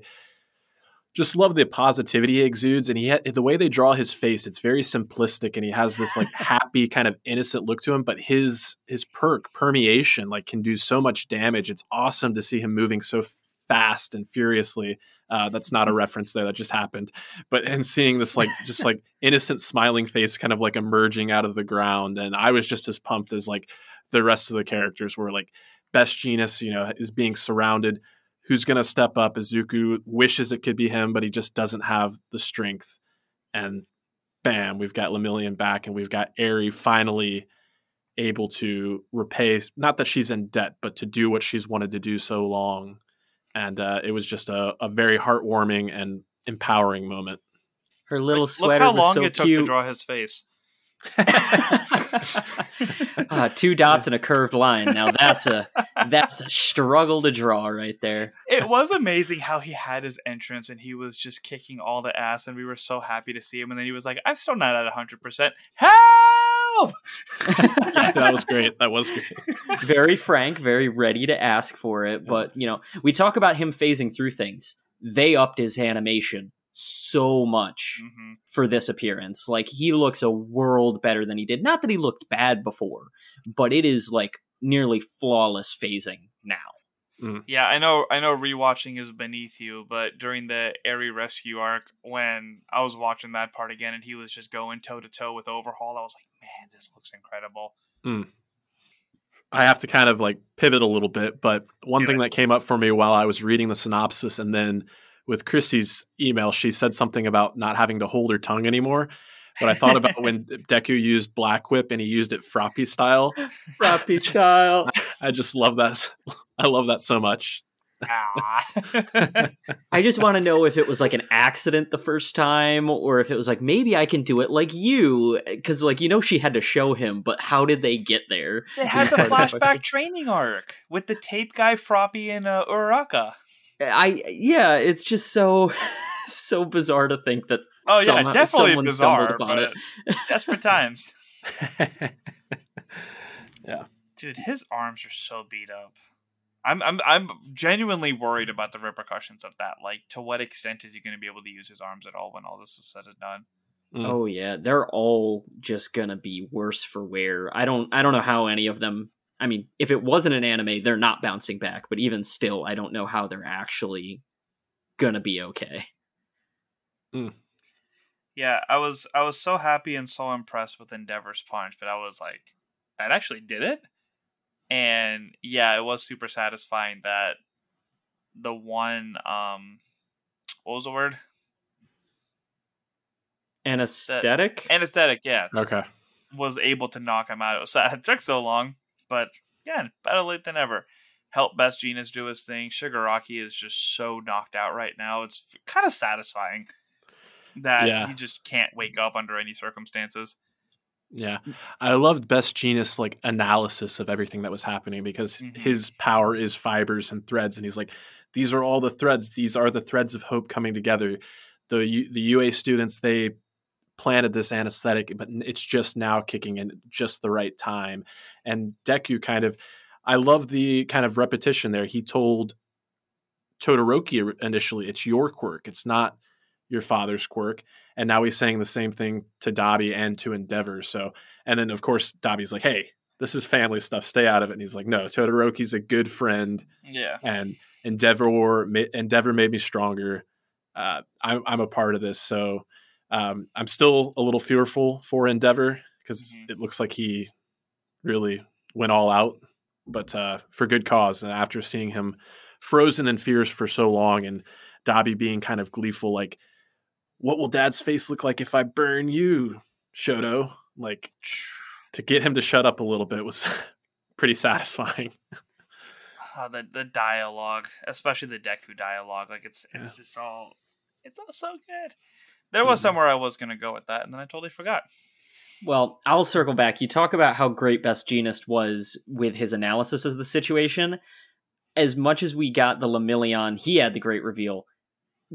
just love the positivity he exudes, and he ha- the way they draw his face. It's very simplistic, and he has this like happy kind of innocent look to him. But his his perk permeation like can do so much damage. It's awesome to see him moving so fast and furiously. Uh, that's not a reference there. That just happened. But and seeing this like just like innocent smiling face kind of like emerging out of the ground, and I was just as pumped as like the rest of the characters were like best genus, you know, is being surrounded. Who's going to step up? Izuku wishes it could be him, but he just doesn't have the strength. And bam, we've got Lemillion back, and we've got Eri finally able to repay. Not that she's in debt, but to do what she's wanted to do so long. And uh, it was just a, a very heartwarming and empowering moment. Her little Like, sweater Look how was long so it took to draw his face. uh, two dots and a curved line. Now that's a that's a struggle to draw right there. It was amazing how he had his entrance and he was just kicking all the ass, and we were so happy to see him. And then he was like, "I'm still not at 100. percent Help!" that was great. That was great. Very frank, very ready to ask for it. But you know, we talk about him phasing through things. They upped his animation so much hmm for this appearance. Like he looks a world better than he did. Not that he looked bad before, but it is like nearly flawless phasing now. Mm. Yeah, I know. I know. Rewatching is beneath you, but during the Eri rescue arc, when I was watching that part again, and he was just going toe to toe with Overhaul, I was like, "Man, this looks incredible." Mm. I have to kind of like pivot a little bit, but one Do thing it. that came up for me while I was reading the synopsis and then with Chrissy's email, she said something about not having to hold her tongue anymore. But I thought about when Deku used Black Whip and he used it Froppy style. Froppy style. I just love that. I love that so much. Ah. I just want to know if it was like an accident the first time, or if it was like maybe I can do it like you, because like you know she had to show him, but how did they get there? they had the Part of the flashback training arc with the tape guy, Froppy, and uh, Uraraka. I yeah, it's just so so bizarre to think that. Oh yeah, somehow- definitely someone bizarre, stumbled upon but desperate times. yeah. Dude, his arms are so beat up. I'm I'm I'm genuinely worried about the repercussions of that. Like, to what extent is he going to be able to use his arms at all when all this is said and done? Mm. Oh yeah, they're all just gonna be worse for wear. I don't I don't know how any of them. I mean, if it wasn't an anime, they're not bouncing back. But even still, I don't know how they're actually gonna be okay. Yeah, I was I was so happy and so impressed with Endeavor's punch, but I was like, that actually did it. And yeah, it was super satisfying that the one um, what was the word? Anesthetic. Anesthetic. Yeah, Okay. was able to knock him out. It, was sad. it took so long, but yeah, better late than ever. Help Best Jeanist do his thing. Shigaraki is just so knocked out right now. It's kind of satisfying. That Yeah. he just can't wake up under any circumstances. Yeah. I loved Best Jeanist like analysis of everything that was happening because Mhm. his power is fibers and threads and he's like these are all the threads these are the threads of hope coming together. The U- the UA students they planted this anesthetic but it's just now kicking in just the right time. And Deku kind of I love the kind of repetition there. He told Todoroki initially it's your quirk. It's not your father's quirk and now he's saying the same thing to Dabi and to Endeavor. So, and then of course Dabi's like, "Hey, this is family stuff. Stay out of it." And he's like, "No, Todoroki's a good friend, Yeah. and Endeavor Endeavor made me stronger. Uh, I'm I'm a part of this, so um, I'm still a little fearful for Endeavor because Mhm. it looks like he really went all out, but uh, for good cause. And after seeing him frozen in fears for so long, and Dabi being kind of gleeful, like what will dad's face look like if I burn you, Shoto? Like to get him to shut up a little bit was pretty satisfying. Uh, the the dialogue, especially the Deku dialogue, like it's it's Yeah. just all it's all so good. There was Mhm. somewhere I was gonna go with that, and then I totally forgot. Well, I'll circle back. You talk about how great Best Jeanist was with his analysis of the situation. As much as we got the Lemillion, he had the great reveal.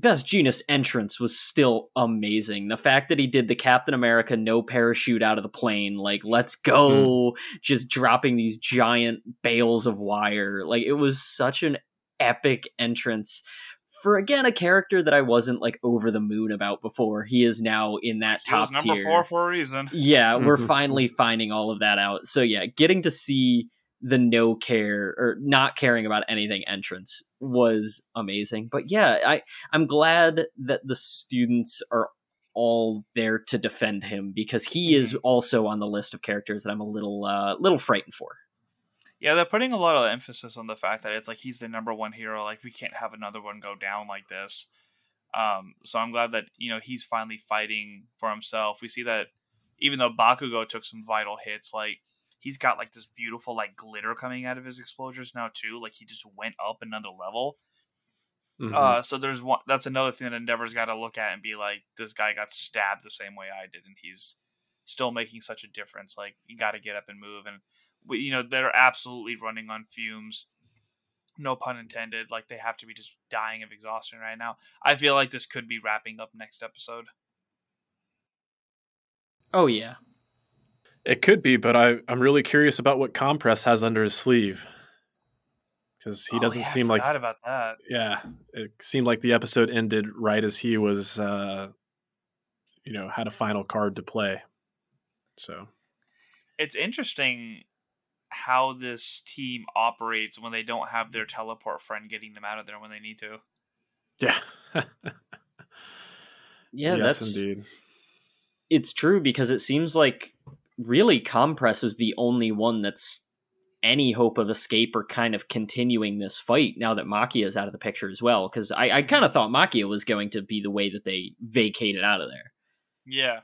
Best Jeanist entrance was still amazing. The fact that he did the Captain America no parachute out of the plane, like, let's go, just dropping these giant bales of wire. Like, it was such an epic entrance for, again, a character that I wasn't, like, over the moon about before. He is now in that He was top number tier. four for a reason. Yeah, we're Mhm. finally finding all of that out. So yeah, getting to see the no care or not caring about anything entrance was amazing. But yeah, I I'm glad that the students are all there to defend him because he is also on the list of characters that I'm a little uh little frightened for. Yeah, they're putting a lot of emphasis on the fact that it's like he's the number one hero. Like we can't have another one go down like this. Um, so I'm glad that you know he's finally fighting for himself. We see that even though Bakugo took some vital hits, like he's got like this beautiful like glitter coming out of his explosures now too. Like he just went up another level. Mhm. Uh, so there's one. That's another thing that Endeavor's got to look at and be like, this guy got stabbed the same way I did, and he's still making such a difference. Like you got to get up and move, and we, you know they're absolutely running on fumes. No pun intended. Like they have to be just dying of exhaustion right now. I feel like this could be wrapping up next episode. Oh yeah. It could be, but I, I'm really curious about what Compress has under his sleeve. Because he Oh, doesn't yeah, I seem like forgot about that. yeah, it seemed like the episode ended right as he was, uh, you know, had a final card to play. So It's interesting how this team operates when they don't have their teleport friend getting them out of there when they need to. yeah, Yeah, yes, that's indeed. it's true because it seems like really Compress is the only one that's any hope of escape or kind of continuing this fight now that Machia is out of the picture as well. Because I, I kind of thought Machia was going to be the way that they vacated out of there. Yeah.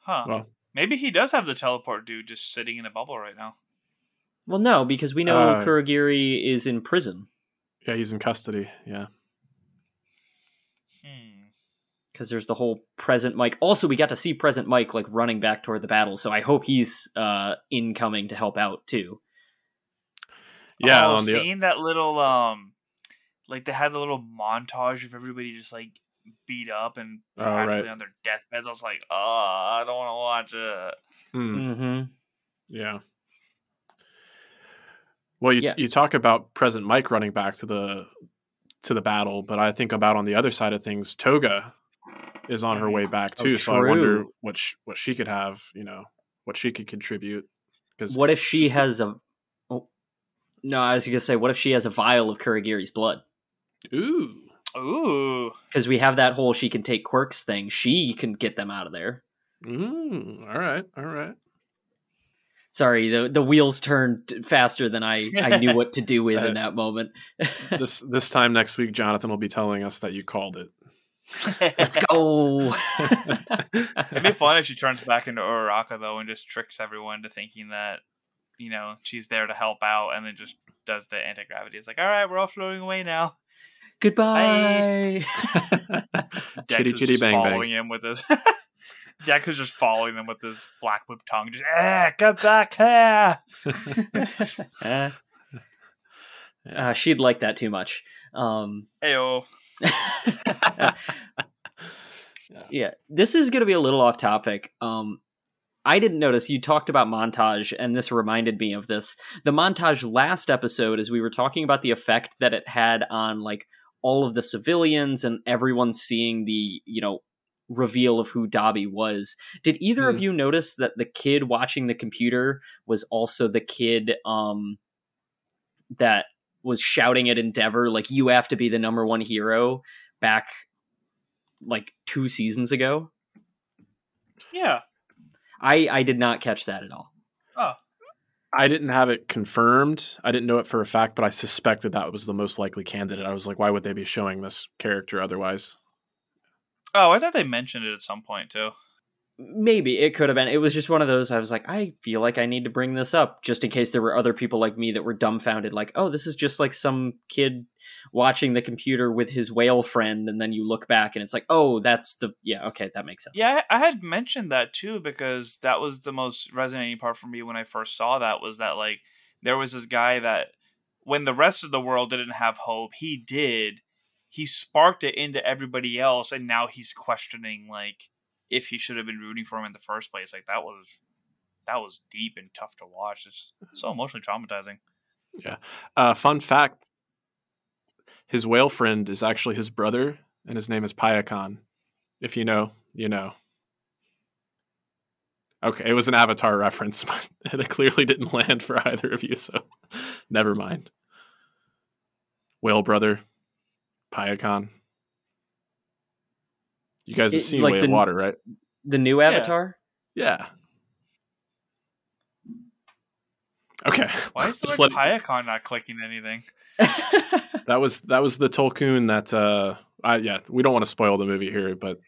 Huh. Well, Maybe he does have the teleport dude just sitting in a bubble right now. Well, no, because we know Uh, Kurogiri is in prison. yeah, he's in custody. Yeah, Hmm. Because there's the whole Present Mic. Also, we got to see Present Mic like running back toward the battle, so I hope he's uh incoming to help out too. yeah. oh, on the seeing that little um, like they had the little montage of everybody just like beat up and Oh, right. on their deathbeds. I was like, oh, I don't want to watch it. Hmm. Mm-hmm. Yeah. Well, you Yeah. you talk about Present Mic running back to the to the battle, but I think about on the other side of things, Toga is on her way back Oh, too. so I wonder what sh- what she could have, you know, what she could contribute. Because What if she she's- has a? Oh, no, I was gonna say, what if she has a vial of Kurogiri's blood? Ooh, Ooh, Because we have that whole she can take quirks thing. She can get them out of there. mm, all right, all right. Sorry, the the wheels turned faster than I I knew what to do with in that moment. This this time next week, Jonathan will be telling us that you called it. Let's go. It'd be fun if she turns back into Uraraka though and just tricks everyone into thinking that, you know, she's there to help out and then just does the anti gravity. It's like, all right, we're all floating away now. Goodbye. Chitty chitty just bang bang. following him with his. Deku's just following them with his black whip tongue. Just, eh, get back here. Eh, uh, she'd like that too much. Um, Ayo. yeah, this is going to be a little off topic. Um, I didn't notice you talked about montage, and this reminded me of this. The montage last episode, as we were talking about the effect that it had on like all of the civilians and everyone seeing the you know reveal of who Dabi was. Did either of Hmm. you notice that the kid watching the computer was also the kid um, that was shouting at Endeavor like "You have to be the number one hero" back like two seasons ago? Yeah. I I did not catch that at all. Oh. I didn't have it confirmed. I didn't know it for a fact, but I suspected that was the most likely candidate. I was like, why would they be showing this character otherwise? Oh, I thought they mentioned it at some point too. Maybe it could have been. It was just one of those. I was like, I feel like I need to bring this up just in case there were other people like me that were dumbfounded. Like, oh, this is just like some kid watching the computer with his whale friend, and then you look back and it's like, oh, that's the yeah. Okay, that makes sense. Yeah, I had mentioned that too because that was the most resonating part for me when I first saw that was that like there was this guy that when the rest of the world didn't have hope, he did. He sparked it into everybody else, and now he's questioning like if he should have been rooting for him in the first place. Like that was that was deep and tough to watch. It's so emotionally traumatizing. Yeah. Uh, fun fact his whale friend is actually his brother, and his name is Payakan. If you know, you know. Okay, it was an Avatar reference, but it clearly didn't land for either of you, so never mind. Whale brother, Payakan. You guys have It- seen like Way the- of Water, right? The new Avatar. Yeah. Okay. Why is the Just word not clicking anything? that was that was the Tulkun that uh I, yeah, we don't want to spoil the movie here, but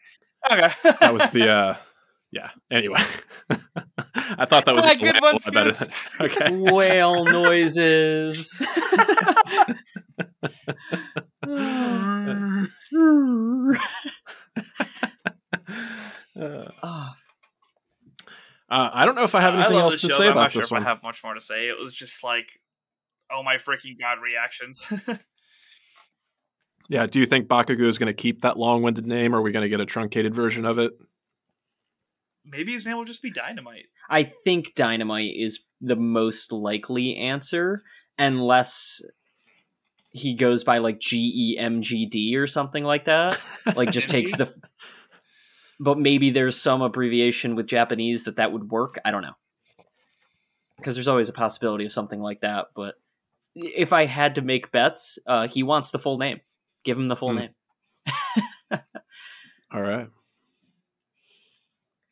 Okay, that was the uh yeah. Anyway. I thought that was a good one, better Scoots. than- okay. Whale noises. Uh, uh, I don't know if I have anything love else to show, say but I'm about not sure this if one. I have much more to say. It was just like, oh my freaking god, reactions. Yeah, do you think Bakugo is going to keep that long-winded name or are we going to get a truncated version of it? Maybe his name will just be Dynamite. I think dynamite is the most likely answer, unless he goes by like G E M G D or something like that. Like just takes the. But maybe there's some abbreviation with Japanese that that would work. I don't know. Because there's always a possibility of something like that. But if I had to make bets, uh, he wants the full name. Give him the full Hmm. name. All right.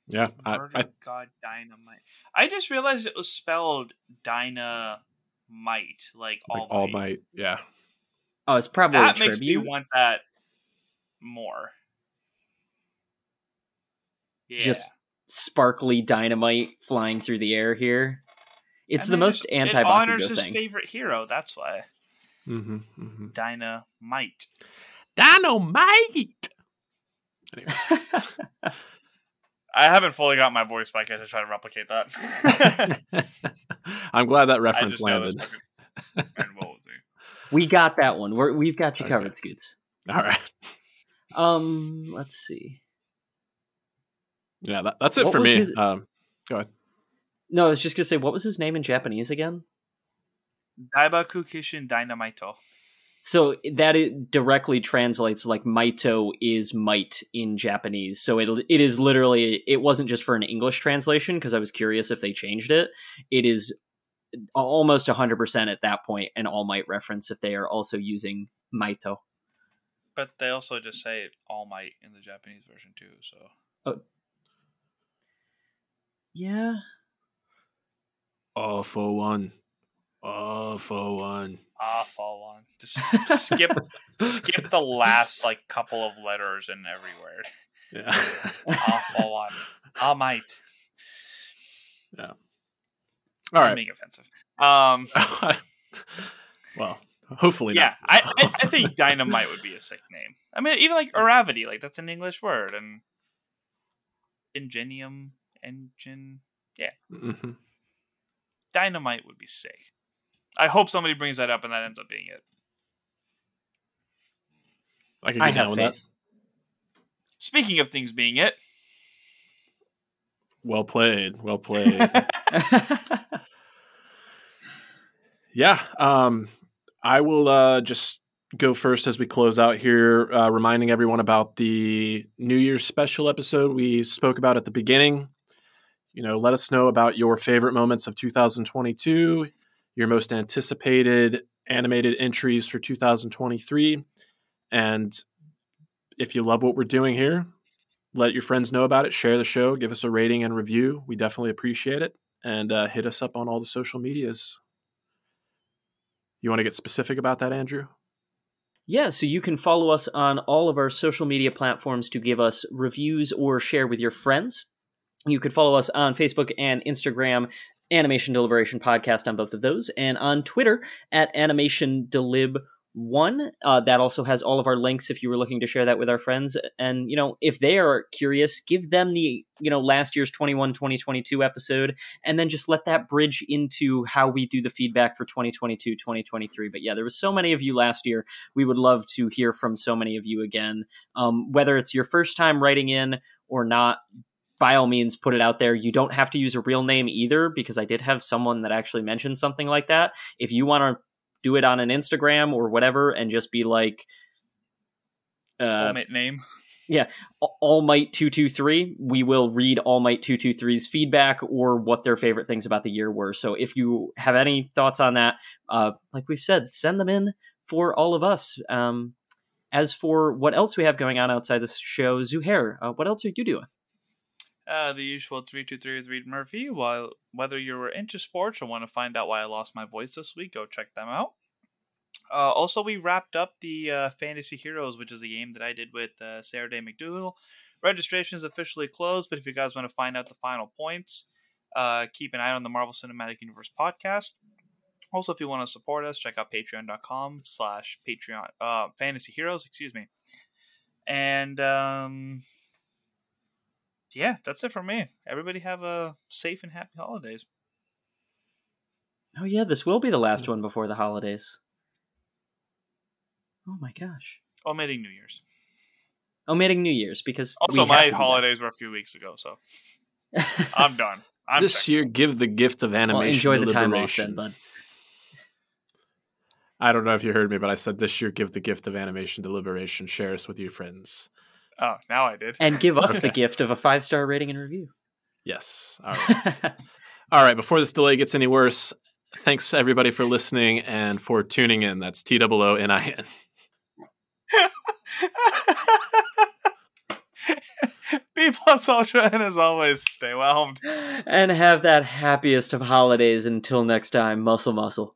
Yeah, I, I God Dynamite. I just realized it was spelled Dynamight, like all like All Might. Yeah. Oh, it's probably That a makes me want that more. Yeah. Just sparkly dynamite flying through the air here. It's And the most just- anti It honors Bakugo his thing. favorite hero. That's why Mm-hmm, mm-hmm. Dynamite. Dynamite. Anyway. I haven't fully got my voice back yet to try to replicate that. I'm glad that I reference just know this landed. and what was it? We got that one. We're, we've got you Okay. covered, Scoots. All right. Um, let's see. Yeah, that, that's it What for me. his- Um, go ahead. No, I was just gonna say, what was his name in Japanese again? Daibaku Kishin Dynamito. So that it directly translates like Maito is might in Japanese. So it it is literally it wasn't just for an English translation because I was curious if they changed it. It is almost 100% at that point an all might reference if they are also using Maito. But they also just say All Might in the Japanese version too. So oh. Yeah. All for one. All for one. All for one. Just skip skip the last like couple of letters in every word. Yeah. for one. All Might. All I'm right. being offensive. Um, well, Hopefully, yeah, not. I, I I think dynamite would be a sick name. I mean, even like Uravity, like that's an English word, and ingenium, engine, Mhm. dynamite would be sick. I hope somebody brings that up and that ends up being it. I can I get down have with that. Speaking of things being it, Well played. Well played. yeah. Um, I will uh, just go first as we close out here, uh, reminding everyone about the New Year's special episode we spoke about at the beginning. You know, let us know about your favorite moments of 2022, your most anticipated animated entries for 2023. And if you love what we're doing here, let your friends know about it. Share the show. Give us a rating and review. We definitely appreciate it. And uh, hit us up on all the social medias. You want to get specific about that, Andrew? Yeah, so you can follow us on all of our social media platforms to give us reviews or share with your friends. You could follow us on Facebook and Instagram, Animation Deliberation Podcast on both of those, and on Twitter at Animation Delib one uh, that also has all of our links if you were looking to share that with our friends. And you know if they are curious give them the you know last year's 21 2022 episode and then just let that bridge into how we do the feedback for 2022 2023 but yeah there was so many of you last year. We would love to hear from so many of you again. Um, whether it's your first time writing in or not by all means put it out there. You don't have to use a real name either because i did have someone that actually mentioned something like that. If you want to do it on an instagram or whatever and just be like uh, name. Yeah. All might 223 we will read all might 223's feedback or what their favorite things about the year were so if you have any thoughts on that uh, like we've said send them in for all of us um, as for what else we have going on outside this show zuhair uh, what else are you doing Uh, the usual 323 with Reed Murphy. While whether you're into sports or want to find out why I lost my voice this week, go check them out. Uh, also, we wrapped up the uh, Fantasy Heroes, which is a game that I did with uh, Sarah Day McDougal. Registration is officially closed, but if you guys want to find out the final points, uh, keep an eye on the Marvel Cinematic Universe podcast. Also, if you want to support us, check out patreon.com slash Patreon uh, Fantasy Heroes, excuse me. And um, yeah, that's it for me. Everybody have a safe and happy holidays. oh yeah this will be the last mm. one before the holidays oh my gosh oh, Omitting New Year's. Oh, omitting new year's because Also, my to do that. holidays were a few weeks ago, so I'm done. I'm this checked year, give the gift of well, animation enjoy the time off then bud I don't know if you heard me, but I said this year, give the gift of animation deliberation. Share us with your friends. Oh, now I did. and give us the gift of a five star rating and review Yes. All right. All right. Before this delay gets any worse, thanks everybody for listening and for tuning in. That's T O O N I N. B plus Ultra, and as always, stay whelmed. and have that happiest of holidays until next time. Muscle, muscle.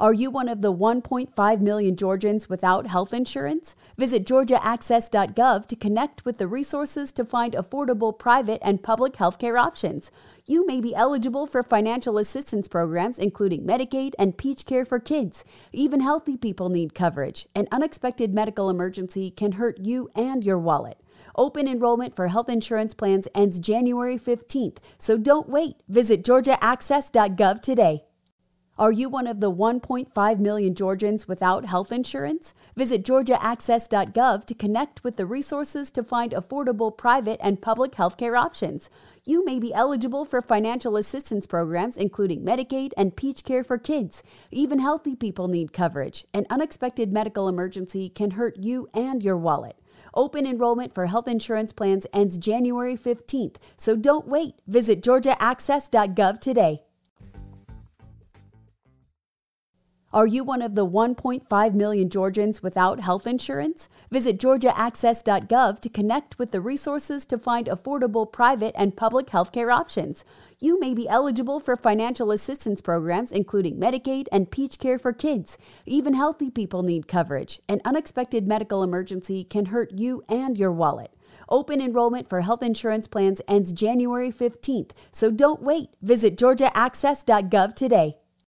Are you one of the 1.5 million Georgians without health insurance? Visit georgiaaccess.gov to connect with the resources to find affordable private and public healthcare options. You may be eligible for financial assistance programs including Medicaid and Peach Care for Kids. Even healthy people need coverage. An unexpected medical emergency can hurt you and your wallet. Open enrollment for health insurance plans ends January 15th, so don't wait. Visit georgiaaccess.gov today. Are you one of the 1.5 million Georgians without health insurance? Visit georgiaaccess.gov to connect with the resources to find affordable private and public healthcare options. You may be eligible for financial assistance programs including Medicaid and Peach Care for Kids. Even healthy people need coverage. An unexpected medical emergency can hurt you and your wallet. Open enrollment for health insurance plans ends January 15th, so don't wait. Visit georgiaaccess.gov today. Are you one of the 1.5 million Georgians without health insurance? Visit georgiaaccess.gov to connect with the resources to find affordable private and public healthcare options. You may be eligible for financial assistance programs including Medicaid and Peach Care for Kids. Even healthy people need coverage. An unexpected medical emergency can hurt you and your wallet. Open enrollment for health insurance plans ends January 15th, so don't wait. Visit georgiaaccess.gov today.